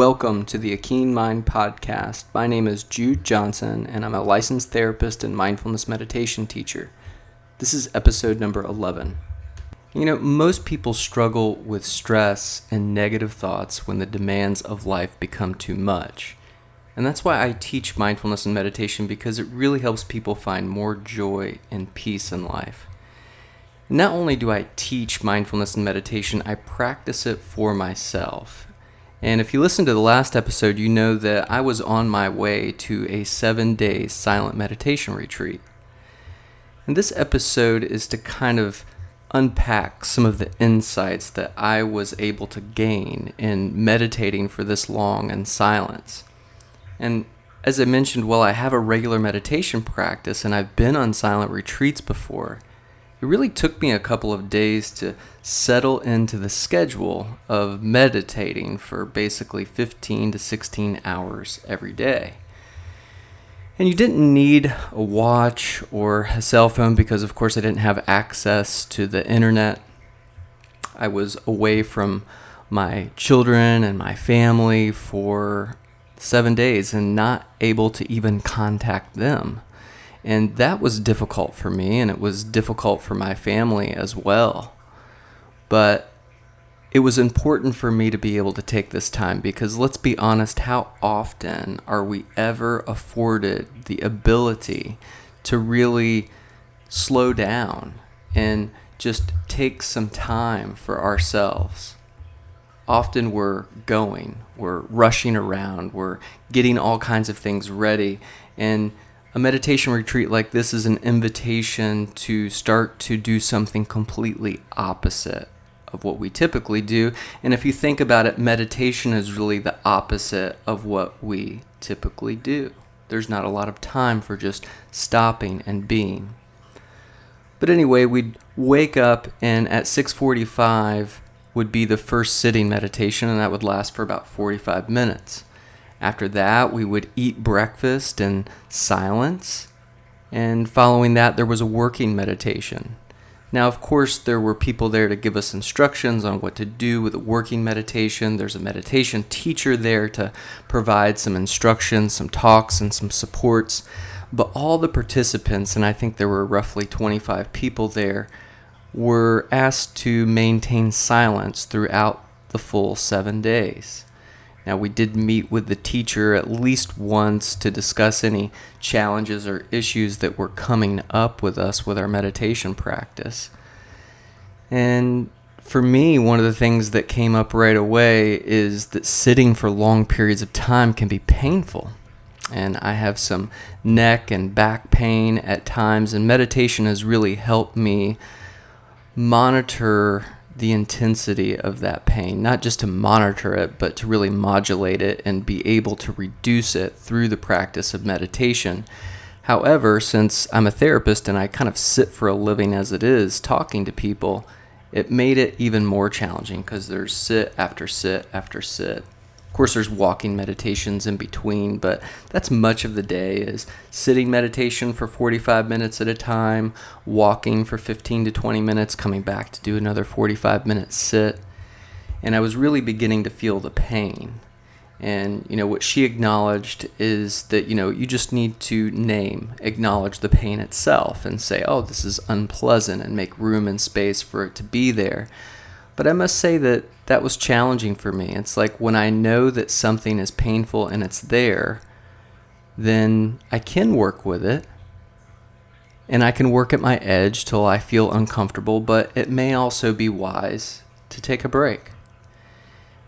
Welcome to the A Keen Mind podcast. My name is Jude Johnson, and I'm a licensed therapist and mindfulness meditation teacher. This is episode number 11. You know, most people struggle with stress and negative thoughts when the demands of life become too much. And that's why I teach mindfulness and meditation because it really helps people find more joy and peace in life. Not only do I teach mindfulness and meditation, I practice it for myself. And if you listen to the last episode, you know that I was on my way to a seven day silent meditation retreat. And this episode is to kind of unpack some of the insights that I was able to gain in meditating for this long in silence. And as I mentioned, while I have a regular meditation practice and I've been on silent retreats before, it really took me a couple of days to settle into the schedule of meditating for basically 15 to 16 hours every day. And you didn't need a watch or a cell phone because, of course, I didn't have access to the internet. I was away from my children and my family for seven days and not able to even contact them. And that was difficult for me, and it was difficult for my family as well. But it was important for me to be able to take this time because let's be honest, how often are we ever afforded the ability to really slow down and just take some time for ourselves? Often we're going, we're rushing around, we're getting all kinds of things ready, and a meditation retreat like this is an invitation to start to do something completely opposite of what we typically do. And if you think about it, meditation is really the opposite of what we typically do. There's not a lot of time for just stopping and being. But anyway, we'd wake up and at 6:45 would be the first sitting meditation and that would last for about 45 minutes. After that, we would eat breakfast in silence. And following that, there was a working meditation. Now, of course, there were people there to give us instructions on what to do with a working meditation. There's a meditation teacher there to provide some instructions, some talks, and some supports. But all the participants, and I think there were roughly 25 people there, were asked to maintain silence throughout the full seven days. Now, we did meet with the teacher at least once to discuss any challenges or issues that were coming up with us with our meditation practice. And for me, one of the things that came up right away is that sitting for long periods of time can be painful. And I have some neck and back pain at times, and meditation has really helped me monitor the intensity of that pain, not just to monitor it, but to really modulate it and be able to reduce it through the practice of meditation. However, since I'm a therapist and I kind of sit for a living as it is, talking to people, it made it even more challenging because there's sit after sit after sit course, there's walking meditations in between, but that's much of the day is sitting meditation for 45 minutes at a time, walking for 15 to 20 minutes, coming back to do another 45 minute sit. And I was really beginning to feel the pain. And, you know, what she acknowledged is that, you know, you just need to name, acknowledge the pain itself and say, oh, this is unpleasant and make room and space for it to be there. But I must say that that was challenging for me. It's like when I know that something is painful and it's there, then I can work with it and I can work at my edge till I feel uncomfortable, but it may also be wise to take a break.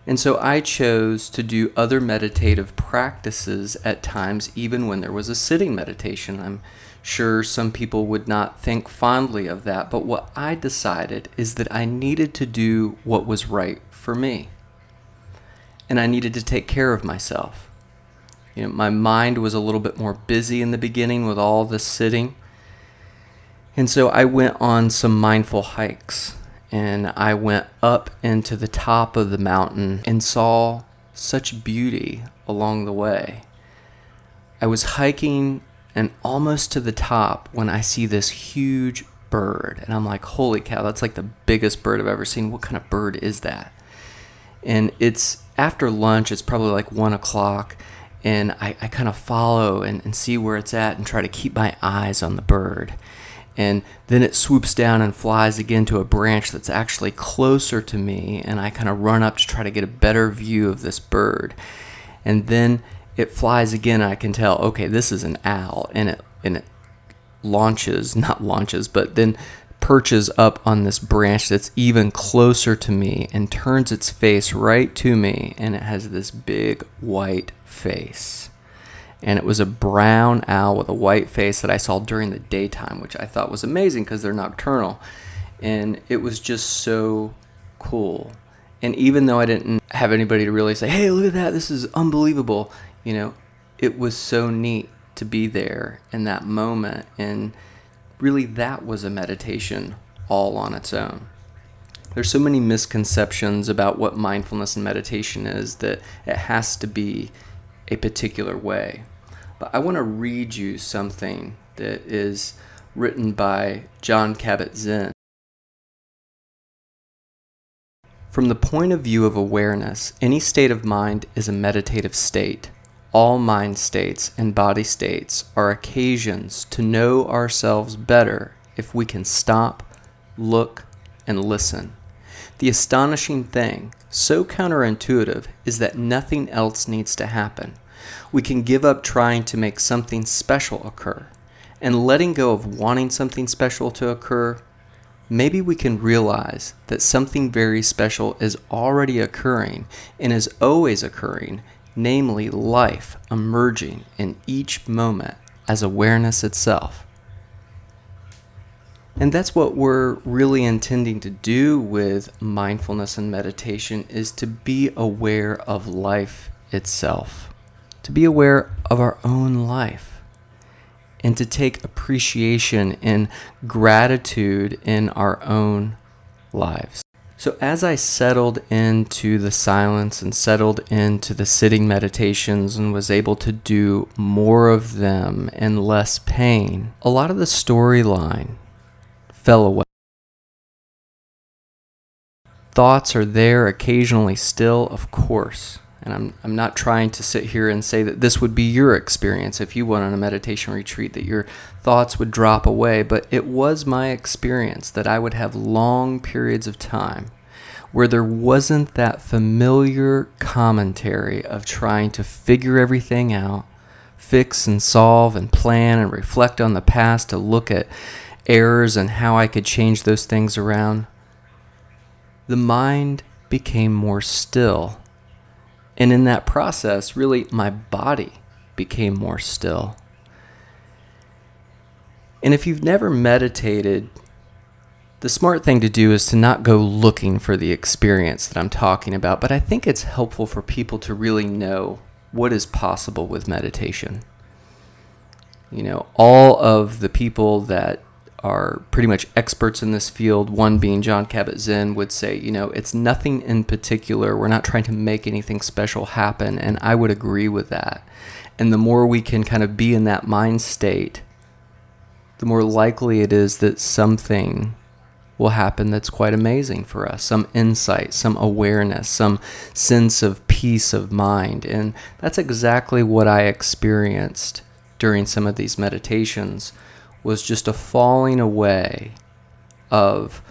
And so I chose to do other meditative practices at times, even when there was a sitting meditation. I'm sure some people would not think fondly of that, but what I decided is that I needed to do what was right for me. And I needed to take care of myself. You know, my mind was a little bit more busy in the beginning with all this sitting. And so I went on some mindful hikes and I went up into the top of the mountain and saw such beauty along the way. I was hiking and almost to the top when I see this huge bird. And I'm like, holy cow, that's like the biggest bird I've ever seen. What kind of bird is that? And it's after lunch, it's probably like one o'clock, and I, I kind of follow and, and see where it's at and try to keep my eyes on the bird. And then it swoops down and flies again to a branch that's actually closer to me, and I kind of run up to try to get a better view of this bird. And then it flies again, I can tell, okay, this is an owl, and it and it launches, not launches, but then perches up on this branch that's even closer to me and turns its face right to me, and it has this big white face. And it was a brown owl with a white face that I saw during the daytime, which I thought was amazing because they're nocturnal. And it was just so cool. And even though I didn't have anybody to really say, hey, look at that, this is unbelievable, you know, it was so neat to be there in that moment. And really, that was a meditation all on its own. There's so many misconceptions about what mindfulness and meditation is that it has to be a particular way. But I want to read you something that is written by Jon Kabat-Zinn. From the point of view of awareness, any state of mind is a meditative state. All mind states and body states are occasions to know ourselves better if we can stop, look, and listen. The astonishing thing, so counterintuitive, is that nothing else needs to happen. We can give up trying to make something special occur. And letting go of wanting something special to occur, maybe we can realize that something very special is already occurring and is always occurring, namely life emerging in each moment as awareness itself. And that's what we're really intending to do with mindfulness and meditation is to be aware of life itself, to be aware of our own life, and to take appreciation and gratitude in our own lives. So, as I settled into the silence and settled into the sitting meditations and was able to do more of them and less pain, a lot of the storyline fell away. Thoughts are there occasionally still, of course. And I'm, I'm not trying to sit here and say that this would be your experience if you went on a meditation retreat, that your thoughts would drop away. But it was my experience that I would have long periods of time where there wasn't that familiar commentary of trying to figure everything out, fix and solve and plan and reflect on the past to look at errors and how I could change those things around. The mind became more still and in that process, really, my body became more still. And if you've never meditated, the smart thing to do is to not go looking for the experience that I'm talking about, but I think it's helpful for people to really know what is possible with meditation. You know, all of the people that are pretty much experts in this field, one being Jon Kabat-Zinn, would say, you know, it's nothing in particular. We're not trying to make anything special happen. And I would agree with that. And the more we can kind of be in that mind state, the more likely it is that something will happen that's quite amazing for us some insight, some awareness, some sense of peace of mind. And that's exactly what I experienced during some of these meditations was just a falling away of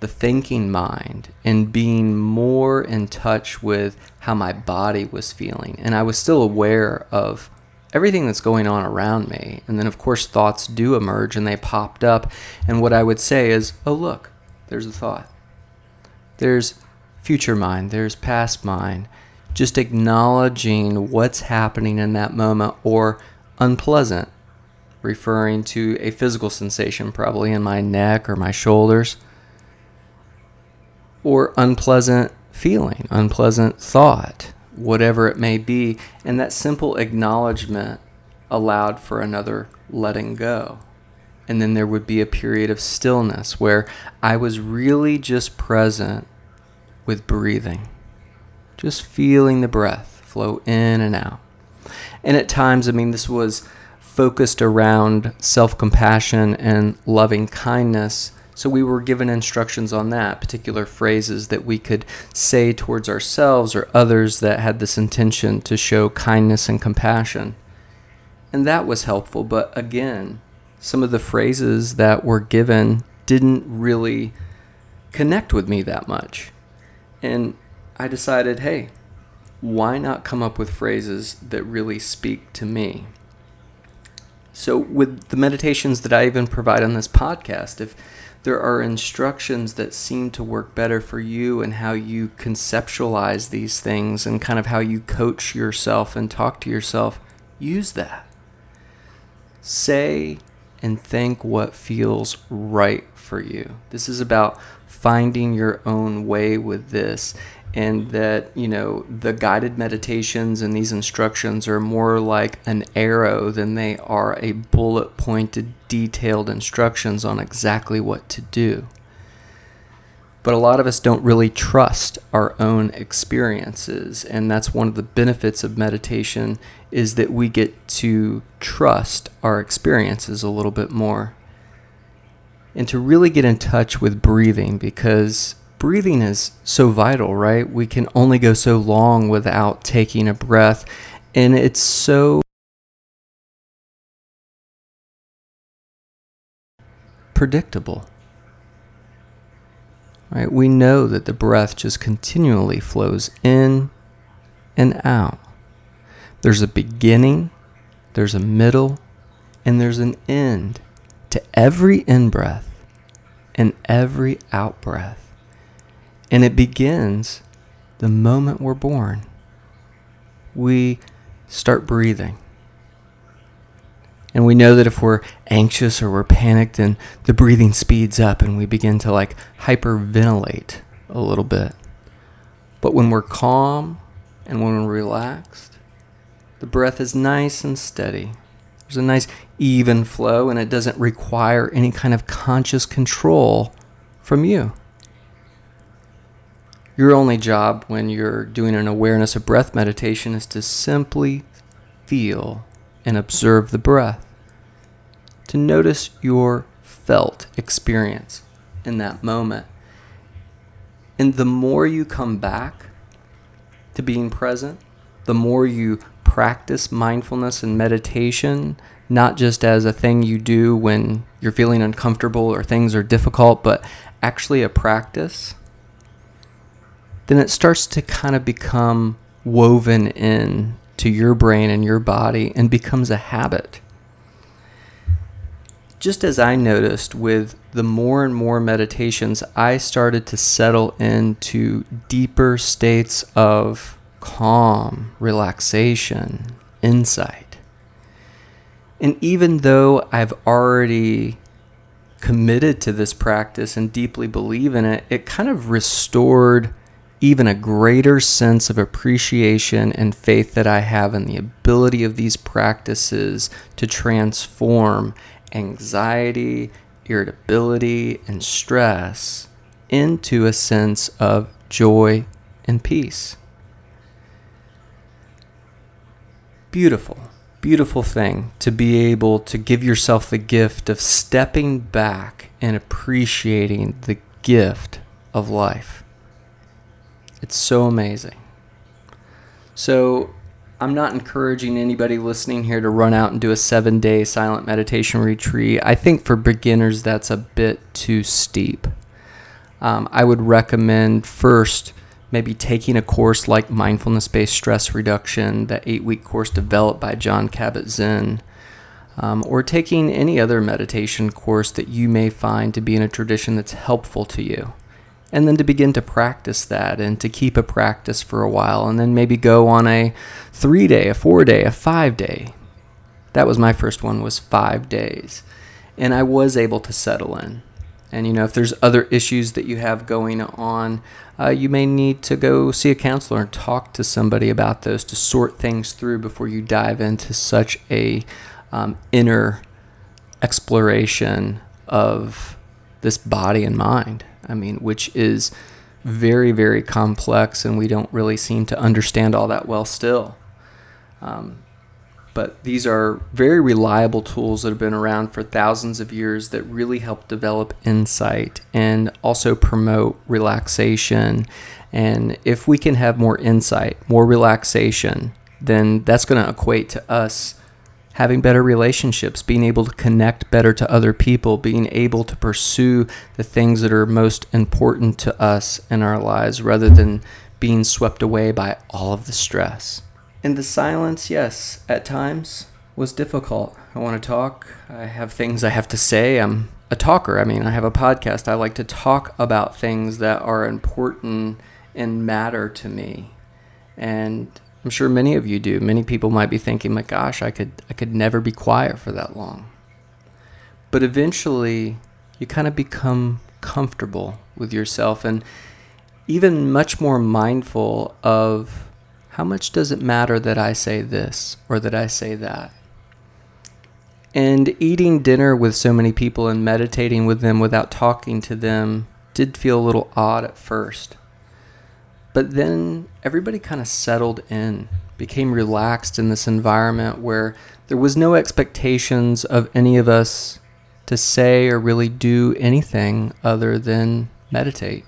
the thinking mind and being more in touch with how my body was feeling. And I was still aware of everything that's going on around me. And then, of course, thoughts do emerge and they popped up. And what I would say is, oh, look, there's a thought. There's future mind, there's past mind. Just acknowledging what's happening in that moment or unpleasant referring to a physical sensation, probably in my neck or my shoulders, or unpleasant feeling, unpleasant thought, whatever it may be. And that simple acknowledgement allowed for another letting go. And then there would be a period of stillness where I was really just present with breathing, just feeling the breath flow in and out. And at times, I mean, this was focused around self compassion and loving kindness So we were given instructions on that, particular phrases that we could say towards ourselves or others that had this intention to show kindness and compassion. And that was helpful, but again, some of the phrases that were given didn't really connect with me that much. And I decided, hey, why not come up with phrases that really speak to me? So, with the meditations that I even provide on this podcast, if there are instructions that seem to work better for you and how you conceptualize these things and kind of how you coach yourself and talk to yourself, use that. Say and think what feels right for you. This is about finding your own way with this and that you know the guided meditations and these instructions are more like an arrow than they are a bullet pointed detailed instructions on exactly what to do. But a lot of us don't really trust our own experiences and that's one of the benefits of meditation is that we get to trust our experiences a little bit more. And to really get in touch with breathing because breathing is so vital, right? We can only go so long without taking a breath. And it's so predictable. Right? We know that the breath just continually flows in and out. There's a beginning, there's a middle, and there's an end to every in breath and every out breath. And it begins the moment we're born. We start breathing. And we know that if we're anxious or we're panicked, then the breathing speeds up and we begin to like hyperventilate a little bit. But when we're calm and when we're relaxed, the breath is nice and steady. There's a nice even flow and it doesn't require any kind of conscious control from you. Your only job when you're doing an awareness of breath meditation is to simply feel and observe the breath, to notice your felt experience in that moment. And the more you come back to being present, the more you practice mindfulness and meditation, not just as a thing you do when you're feeling uncomfortable or things are difficult, but actually a practice then it starts to kind of become woven in to your brain and your body and becomes a habit. Just as I noticed with the more and more meditations, I started to settle into deeper states of calm, relaxation, insight. And even though I've already committed to this practice and deeply believe in it, it kind of restored even a greater sense of appreciation and faith that I have in the ability of these practices to transform anxiety, irritability, and stress into a sense of joy and peace. Beautiful, beautiful thing to be able to give yourself the gift of stepping back and appreciating the gift of life. It's so amazing. So, I'm not encouraging anybody listening here to run out and do a seven day silent meditation retreat. I think for beginners, that's a bit too steep. Um, I would recommend first maybe taking a course like mindfulness based stress reduction, the eight week course developed by Jon Kabat Zinn, um, or taking any other meditation course that you may find to be in a tradition that's helpful to you and then to begin to practice that and to keep a practice for a while and then maybe go on a three day a four day a five day that was my first one was five days. And i was able to settle in. And you know if there's other issues that you have going on uh, you may need to go see a counselor and talk to somebody about those to sort things through before you dive into such a um, inner exploration of this body and mind I mean, which is very, very complex, and we don't really seem to understand all that well still. Um, but these are very reliable tools that have been around for thousands of years that really help develop insight and also promote relaxation. And if we can have more insight, more relaxation, then that's going to equate to us having better relationships, being able to connect better to other people, being able to pursue the things that are most important to us in our lives rather than being swept away by all of the stress. And the silence, yes, at times was difficult. I want to talk. I have things I have to say. I'm a talker. I mean, I have a podcast. I like to talk about things that are important and matter to me. And I'm sure many of you do. Many people might be thinking, "My gosh, I could I could never be quiet for that long." But eventually, you kind of become comfortable with yourself and even much more mindful of how much does it matter that I say this or that I say that. And eating dinner with so many people and meditating with them without talking to them did feel a little odd at first. But then everybody kind of settled in, became relaxed in this environment where there was no expectations of any of us to say or really do anything other than meditate.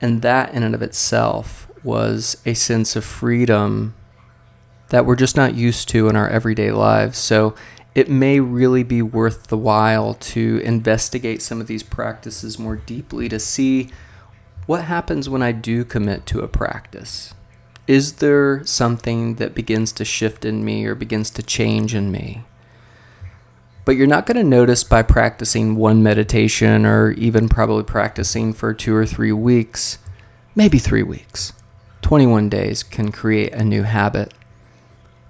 And that, in and of itself, was a sense of freedom that we're just not used to in our everyday lives. So it may really be worth the while to investigate some of these practices more deeply to see what happens when I do commit to a practice? Is there something that begins to shift in me or begins to change in me? But you're not going to notice by practicing one meditation or even probably practicing for two or three weeks, maybe three weeks. 21 days can create a new habit.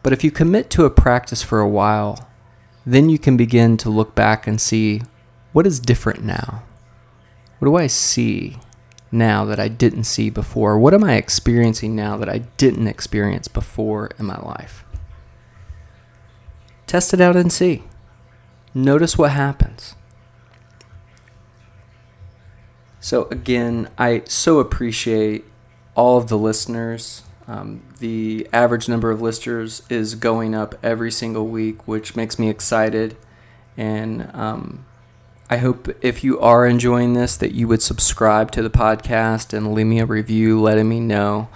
But if you commit to a practice for a while, then you can begin to look back and see what is different now? What do I see? Now that I didn't see before? What am I experiencing now that I didn't experience before in my life? Test it out and see. Notice what happens. So, again, I so appreciate all of the listeners. Um, the average number of listeners is going up every single week, which makes me excited. And um, I hope if you are enjoying this that you would subscribe to the podcast and leave me a review letting me know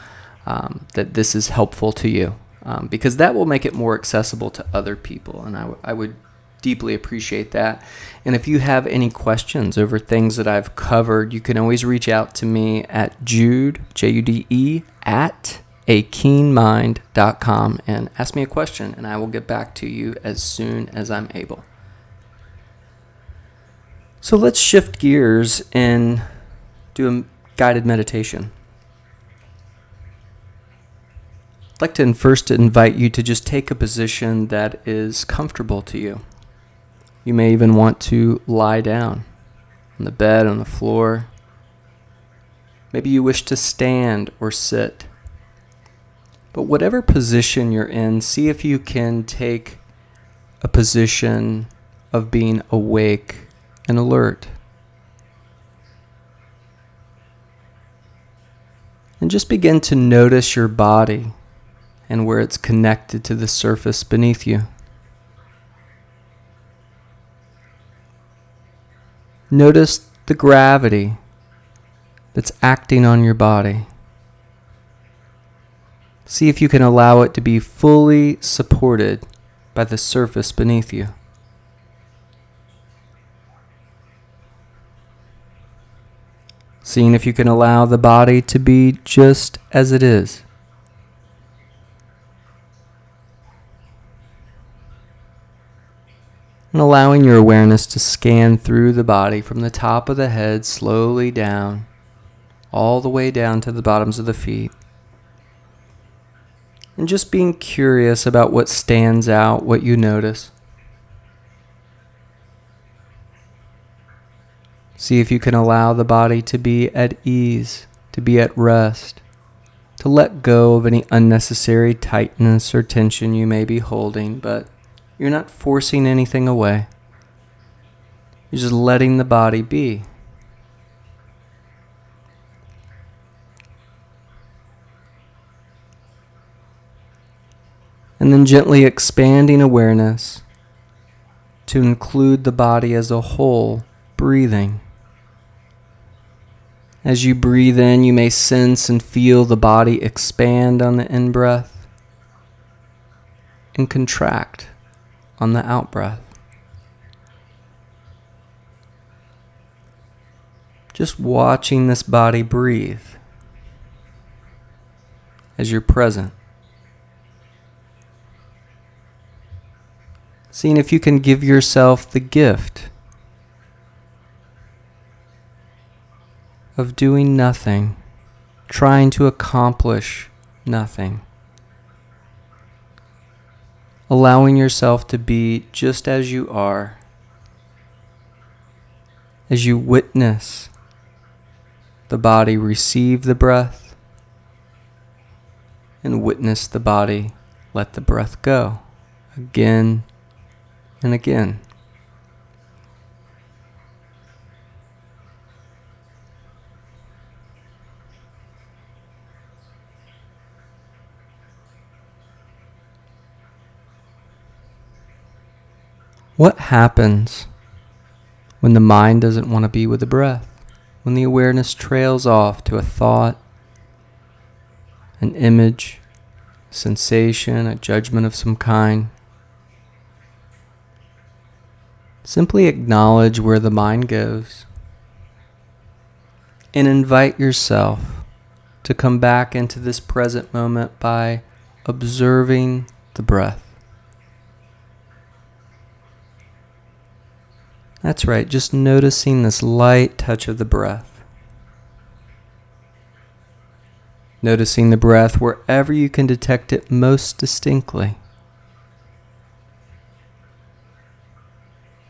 um, that this is helpful to you um, because that will make it more accessible to other people and I, w- I would deeply appreciate that and if you have any questions over things that I've covered you can always reach out to me at Jude J-U-D-E at a keenmind.com and ask me a question and I will get back to you as soon as I'm able. So let's shift gears and do a guided meditation. I'd like to first invite you to just take a position that is comfortable to you. You may even want to lie down on the bed, on the floor. Maybe you wish to stand or sit. But whatever position you're in, see if you can take a position of being awake and alert. And just begin to notice your body and where it's connected to the surface beneath you. Notice the gravity that's acting on your body. See if you can allow it to be fully supported by the surface beneath you. Seeing if you can allow the body to be just as it is. And allowing your awareness to scan through the body from the top of the head slowly down, all the way down to the bottoms of the feet. And just being curious about what stands out, what you notice. See if you can allow the body to be at ease, to be at rest, to let go of any unnecessary tightness or tension you may be holding, but you're not forcing anything away. You're just letting the body be. And then gently expanding awareness to include the body as a whole, breathing. As you breathe in, you may sense and feel the body expand on the in breath and contract on the out breath. Just watching this body breathe as you're present. Seeing if you can give yourself the gift of doing nothing, trying to accomplish nothing. Allowing yourself to be just as you are, as you witness the body receive the breath and witness the body let the breath go again and again. What happens when the mind doesn't want to be with the breath? When the awareness trails off to a thought, an image, sensation, a judgment of some kind? Simply acknowledge where the mind goes and invite yourself to come back into this present moment by observing the breath. That's right, just noticing this light touch of the breath. Noticing the breath wherever you can detect it most distinctly.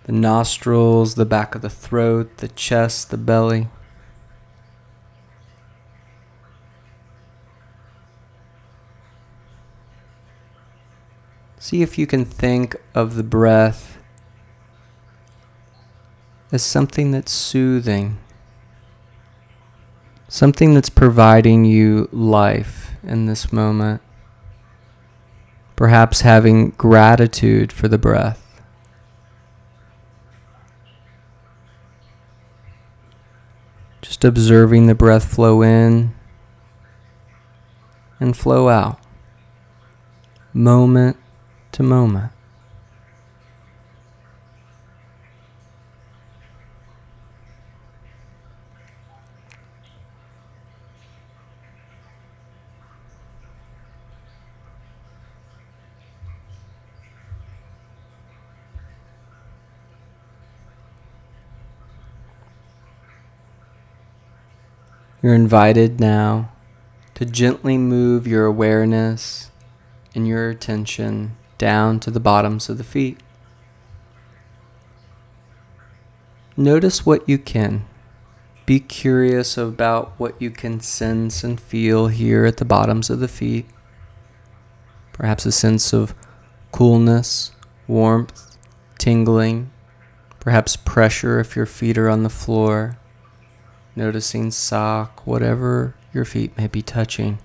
The nostrils, the back of the throat, the chest, the belly. See if you can think of the breath as something that's soothing, something that's providing you life in this moment. Perhaps having gratitude for the breath. Just observing the breath flow in and flow out, moment to moment. You're invited now to gently move your awareness and your attention down to the bottoms of the feet. Notice what you can. Be curious about what you can sense and feel here at the bottoms of the feet. Perhaps a sense of coolness, warmth, tingling, perhaps pressure if your feet are on the floor noticing sock, whatever your feet may be touching.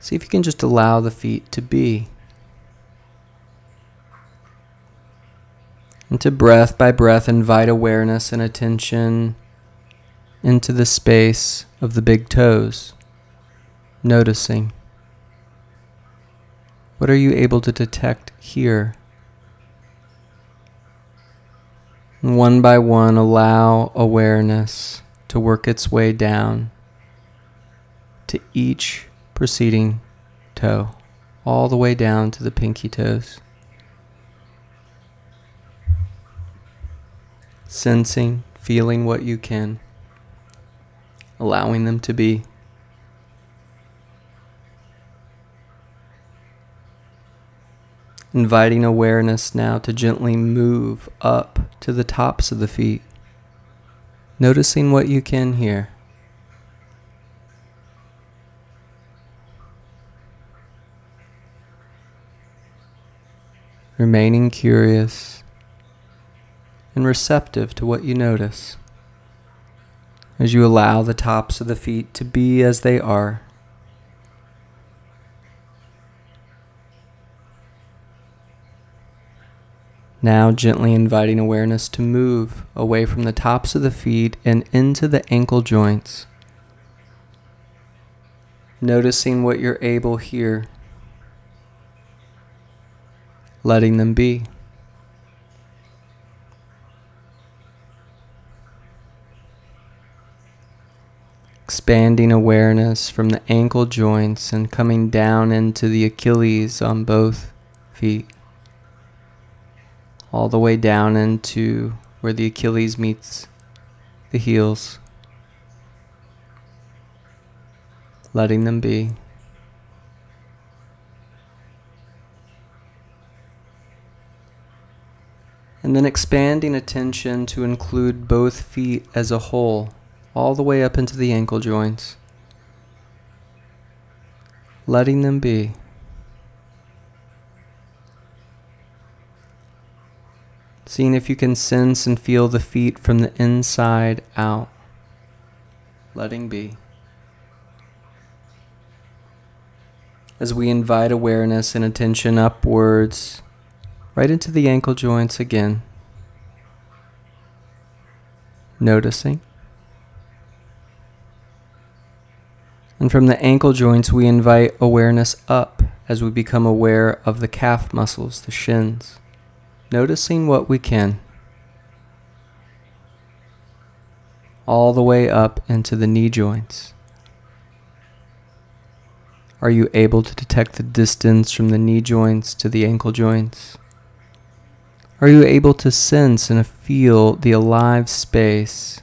See if you can just allow the feet to be. Into breath by breath, invite awareness and attention into the space of the big toes, noticing. What are you able to detect here? One by one, allow awareness to work its way down to each preceding toe, all the way down to the pinky toes. Sensing, feeling what you can, allowing them to be. Inviting awareness now to gently move up to the tops of the feet, noticing what you can hear. Remaining curious and receptive to what you notice. as you allow the tops of the feet to be as they are. Now, gently inviting awareness to move away from the tops of the feet and into the ankle joints. Noticing what you're able here, letting them be. Expanding awareness from the ankle joints and coming down into the Achilles on both feet all the way down into where the Achilles meets the heels, letting them be. And then expanding attention to include both feet as a whole, all the way up into the ankle joints, letting them be. Seeing if you can sense and feel the feet from the inside out. Letting be. As we invite awareness and attention upwards, right into the ankle joints again. Noticing. And from the ankle joints, we invite awareness up as we become aware of the calf muscles, the shins noticing what we can, all the way up into the knee joints. Are you able to detect the distance from the knee joints to the ankle joints? Are you able to sense and feel the alive space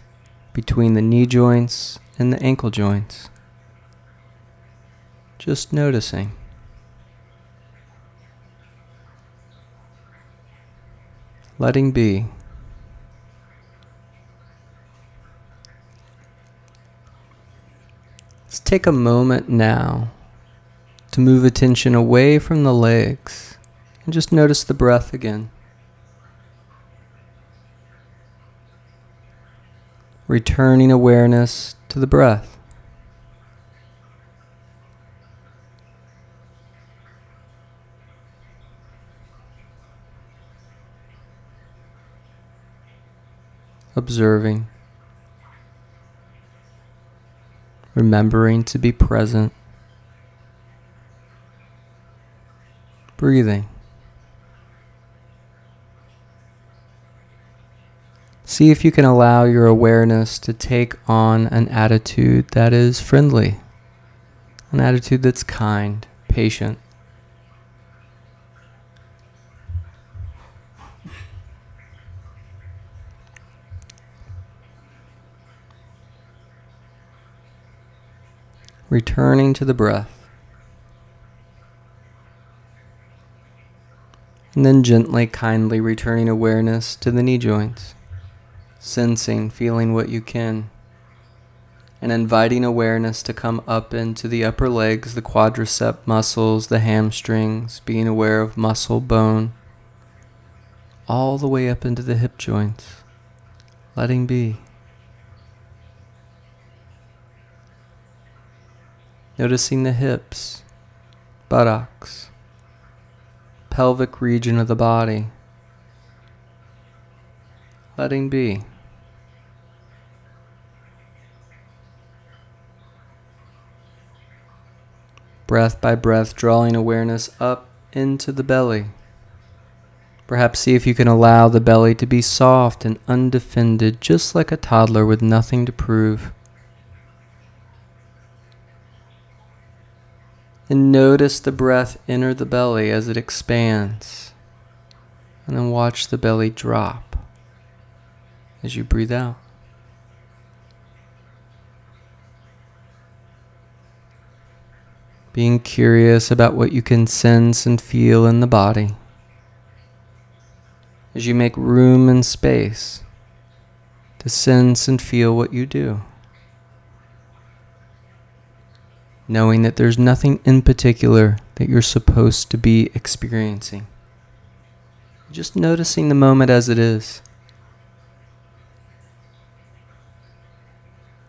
between the knee joints and the ankle joints? Just noticing. Letting be. Let's take a moment now to move attention away from the legs and just notice the breath again. Returning awareness to the breath. Observing, remembering to be present, breathing. See if you can allow your awareness to take on an attitude that is friendly, an attitude that's kind, patient. Returning to the breath. And then gently, kindly returning awareness to the knee joints, sensing, feeling what you can, and inviting awareness to come up into the upper legs, the quadricep muscles, the hamstrings, being aware of muscle, bone, all the way up into the hip joints, letting be. Noticing the hips, buttocks, pelvic region of the body, letting be. Breath by breath, drawing awareness up into the belly. Perhaps see if you can allow the belly to be soft and undefended, just like a toddler with nothing to prove. And notice the breath enter the belly as it expands. And then watch the belly drop as you breathe out. Being curious about what you can sense and feel in the body as you make room and space to sense and feel what you do. Knowing that there's nothing in particular that you're supposed to be experiencing. Just noticing the moment as it is.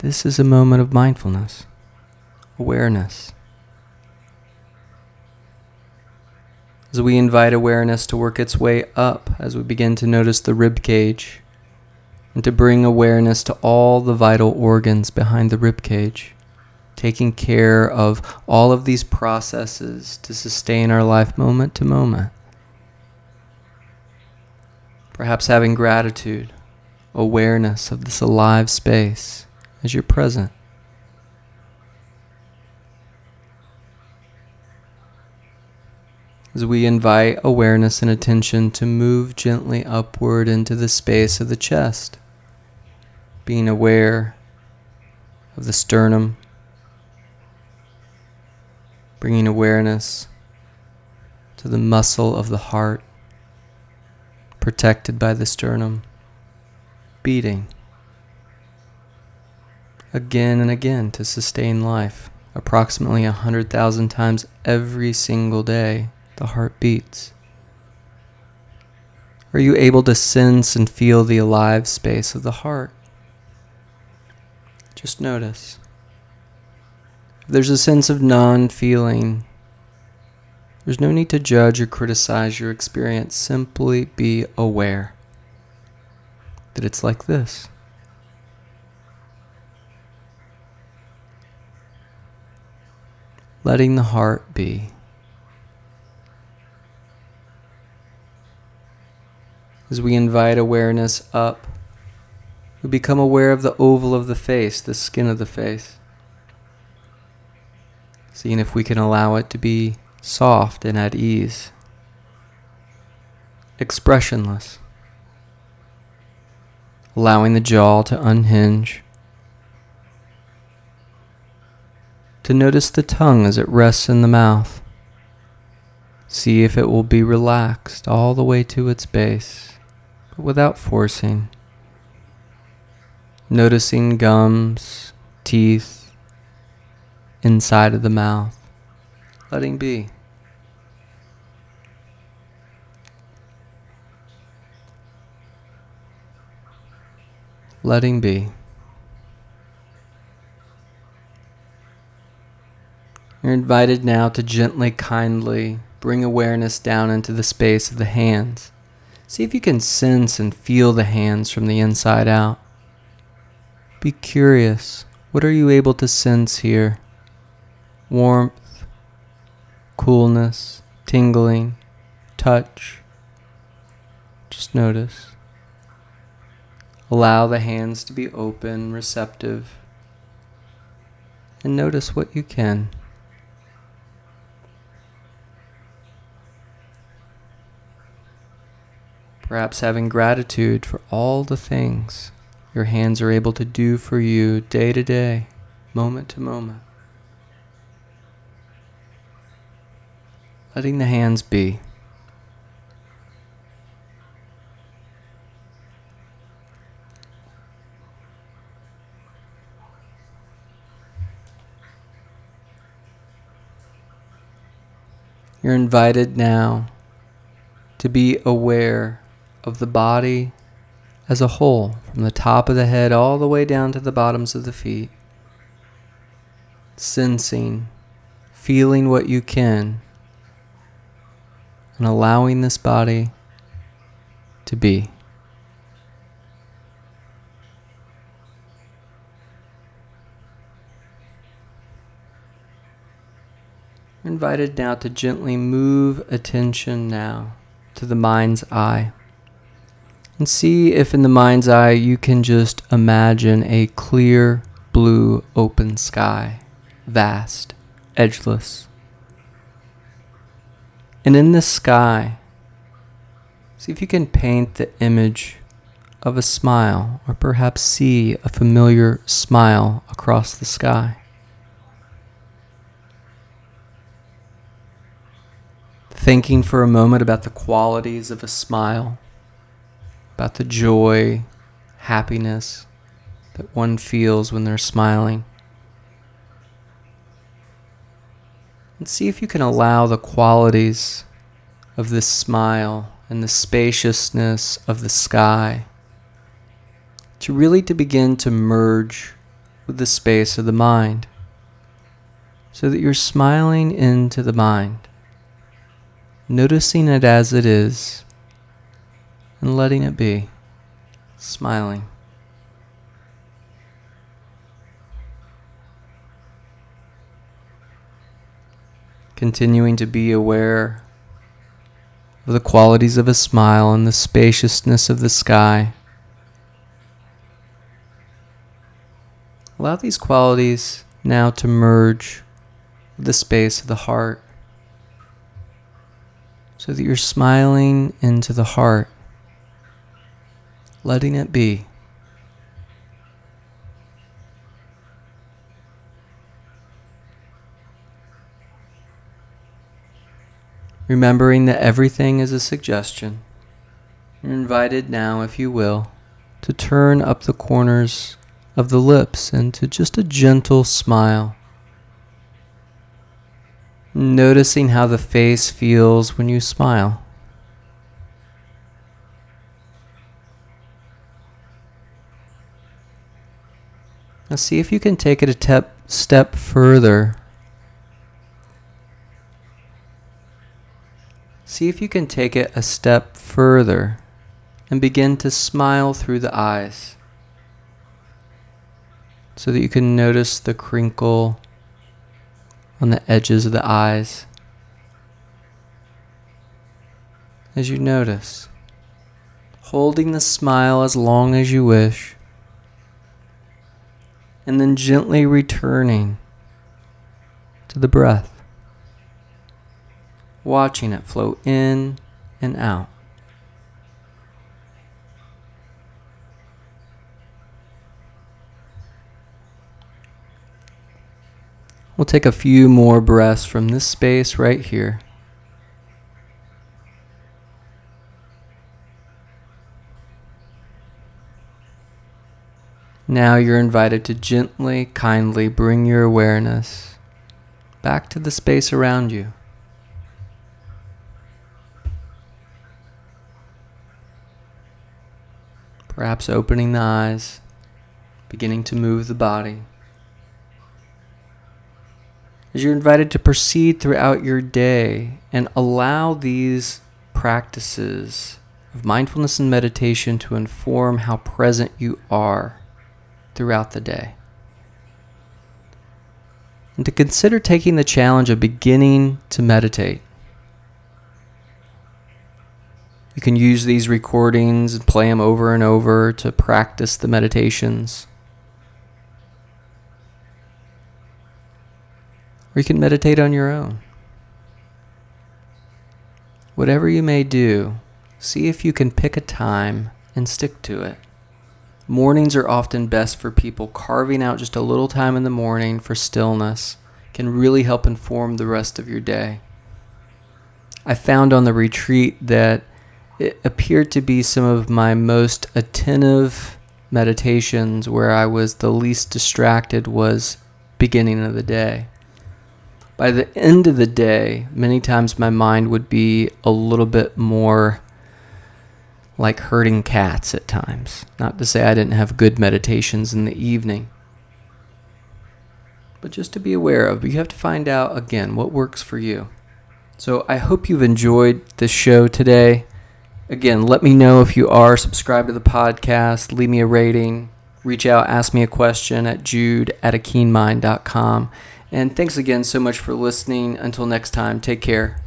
this is a moment of mindfulness, awareness. As we invite awareness to work its way up, as we begin to notice the rib cage, and to bring awareness to all the vital organs behind the rib cage, taking care of all of these processes to sustain our life moment to moment. Perhaps having gratitude, awareness of this alive space as you're present. As we invite awareness and attention to move gently upward into the space of the chest, being aware of the sternum, bringing awareness to the muscle of the heart, protected by the sternum, beating again and again to sustain life. Approximately a hundred thousand times every single day, the heart beats. Are you able to sense and feel the alive space of the heart? Just notice. There's a sense of non feeling, there's no need to judge or criticize your experience. Simply be aware that it's like this. Letting the heart be. As we invite awareness up, we become aware of the oval of the face, the skin of the face. Seeing if we can allow it to be soft and at ease, expressionless allowing the jaw to unhinge. To notice the tongue as it rests in the mouth. See if it will be relaxed all the way to its base, but without forcing. Noticing gums, teeth, inside of the mouth, letting be. letting be. You're invited now to gently, kindly bring awareness down into the space of the hands. See if you can sense and feel the hands from the inside out. Be curious. What are you able to sense here? Warmth, coolness, tingling, touch. Just notice. Allow the hands to be open, receptive, and notice what you can. Perhaps having gratitude for all the things your hands are able to do for you day to day, moment to moment. Letting the hands be. You're invited now to be aware of the body as a whole, from the top of the head all the way down to the bottoms of the feet. Sensing, feeling what you can, and allowing this body to be. Invited now to gently move attention now to the mind's eye. And see if in the mind's eye you can just imagine a clear blue open sky, vast, edgeless. And in the sky, see if you can paint the image of a smile, or perhaps see a familiar smile across the sky. thinking for a moment about the qualities of a smile, about the joy, happiness that one feels when they're smiling. And see if you can allow the qualities of this smile and the spaciousness of the sky to really to begin to merge with the space of the mind so that you're smiling into the mind, noticing it as it is, and letting it be, smiling. Continuing to be aware of the qualities of a smile and the spaciousness of the sky. Allow these qualities now to merge with the space of the heart so that you're smiling into the heart, letting it be. Remembering that everything is a suggestion, you're invited now, if you will, to turn up the corners of the lips into just a gentle smile. Noticing how the face feels when you smile. Now see if you can take it a tep- step further. See if you can take it a step further and begin to smile through the eyes so that you can notice the crinkle on the edges of the eyes. As you notice, holding the smile as long as you wish, and then gently returning to the breath, watching it flow in and out. We'll take a few more breaths from this space right here. Now you're invited to gently, kindly bring your awareness back to the space around you. Perhaps opening the eyes, beginning to move the body As you're invited to proceed throughout your day and allow these practices of mindfulness and meditation to inform how present you are throughout the day. And to consider taking the challenge of beginning to meditate. You can use these recordings and play them over and over to practice the meditations. or you can meditate on your own. Whatever you may do, see if you can pick a time and stick to it. Mornings are often best for people. Carving out just a little time in the morning for stillness can really help inform the rest of your day. I found on the retreat that appeared to be some of my most attentive meditations where I was the least distracted was beginning of the day by the end of the day, many times my mind would be a little bit more like herding cats at times. Not to say I didn't have good meditations in the evening, but just to be aware of. You have to find out again what works for you. So I hope you've enjoyed the show today. Again, let me know if you are. subscribed to the podcast, leave me a rating, reach out, ask me a question at jude at a keenmind.com. And thanks again so much for listening. Until next time, take care.